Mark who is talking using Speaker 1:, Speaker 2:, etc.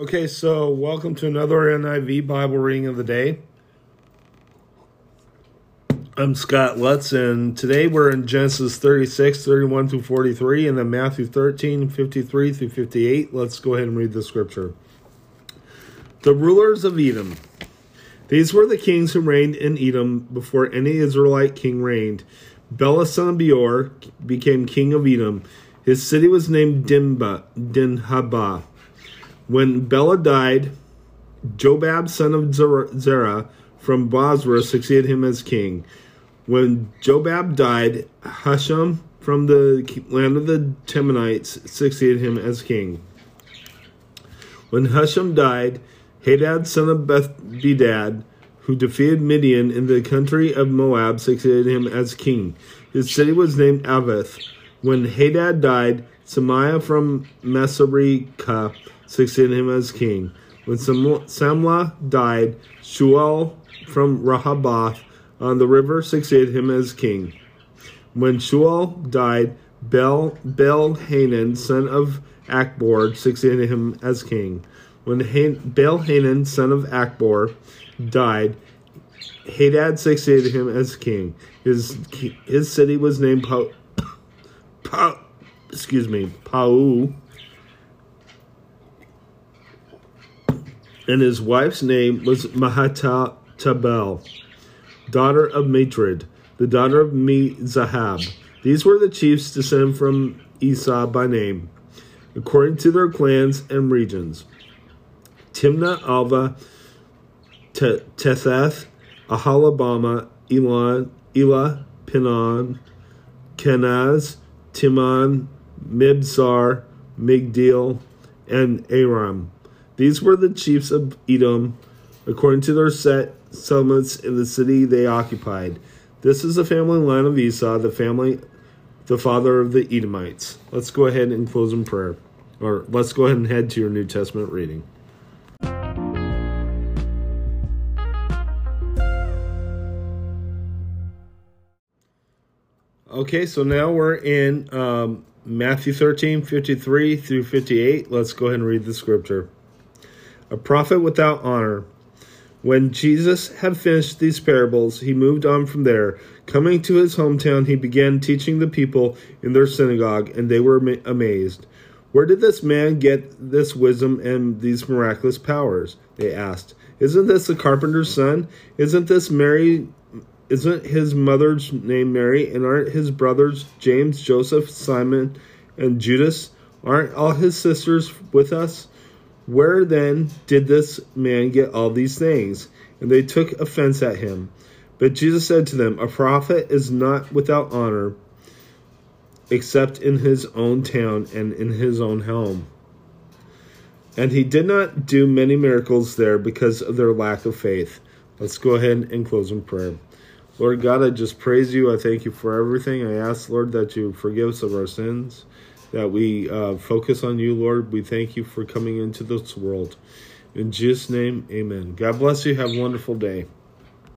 Speaker 1: Okay, so welcome to another NIV Bible reading of the day. I'm Scott Lutz, and today we're in Genesis 36, 31 through 43, and then Matthew 13, 53 through 58. Let's go ahead and read the scripture. The rulers of Edom. These were the kings who reigned in Edom before any Israelite king reigned. Bela son of Beor became king of Edom. His city was named Dimba, Dinhabah. When Bela died, Jobab, son of Zerah from Bozrah, succeeded him as king. When Jobab died, Husham from the land of the Temanites succeeded him as king. When Husham died, Hadad, son of Bedad, who defeated Midian in the country of Moab, succeeded him as king. His city was named Avith. When Hadad died, Samlah from Masrekah succeeded him as king. When Samlah died, Shual from Rahabath on the river succeeded him as king. When Shual died, Bel, Baal-Hanan, son of Akbor, succeeded him as king. When Han, Baal-Hanan, son of Akbor, died, Hadad succeeded him as king. His his city was named Pau excuse me, Pau and his wife's name was Mahata Mehetabel, daughter of Matred, the daughter of Me-Zahab. These were the chiefs descended from Esau by name, according to their clans and regions. Timna, Alvah, Tetheth, Oholibamah, Elon, Elah, Pinon, Kenaz, Timon, Mibzar, Magdiel, and Aram. These were the chiefs of Edom, according to their set settlements in the city they occupied. This is the family line of Esau, the family, the father of the Edomites. Let's go ahead and close in prayer. Or let's go ahead and head to your New Testament reading. Okay, so now we're in um, Matthew 13, 53 through 58. Let's go ahead and read the scripture a prophet without honor. When Jesus had finished these parables, he moved on from there. Coming to his hometown, he began teaching the people in their synagogue, and they were amazed. Where did this man get this wisdom and these miraculous powers? They asked. Isn't this the carpenter's son? Isn't this Mary? Isn't his mother's name Mary? And aren't his brothers James, Joseph, Simon, and Judas? Aren't all his sisters with us? Where then did this man get all these things? And they took offense at him. But Jesus said to them, A prophet is not without honor except in his own town and in his own home. And he did not do many miracles there because of their lack of faith. Let's go ahead and close in prayer. Lord God, I just praise you. I thank you for everything. I ask, Lord, that you forgive us of our sins that we uh, focus on you, Lord. We thank you for coming into this world. In Jesus' name, amen. God bless you. Have a wonderful day.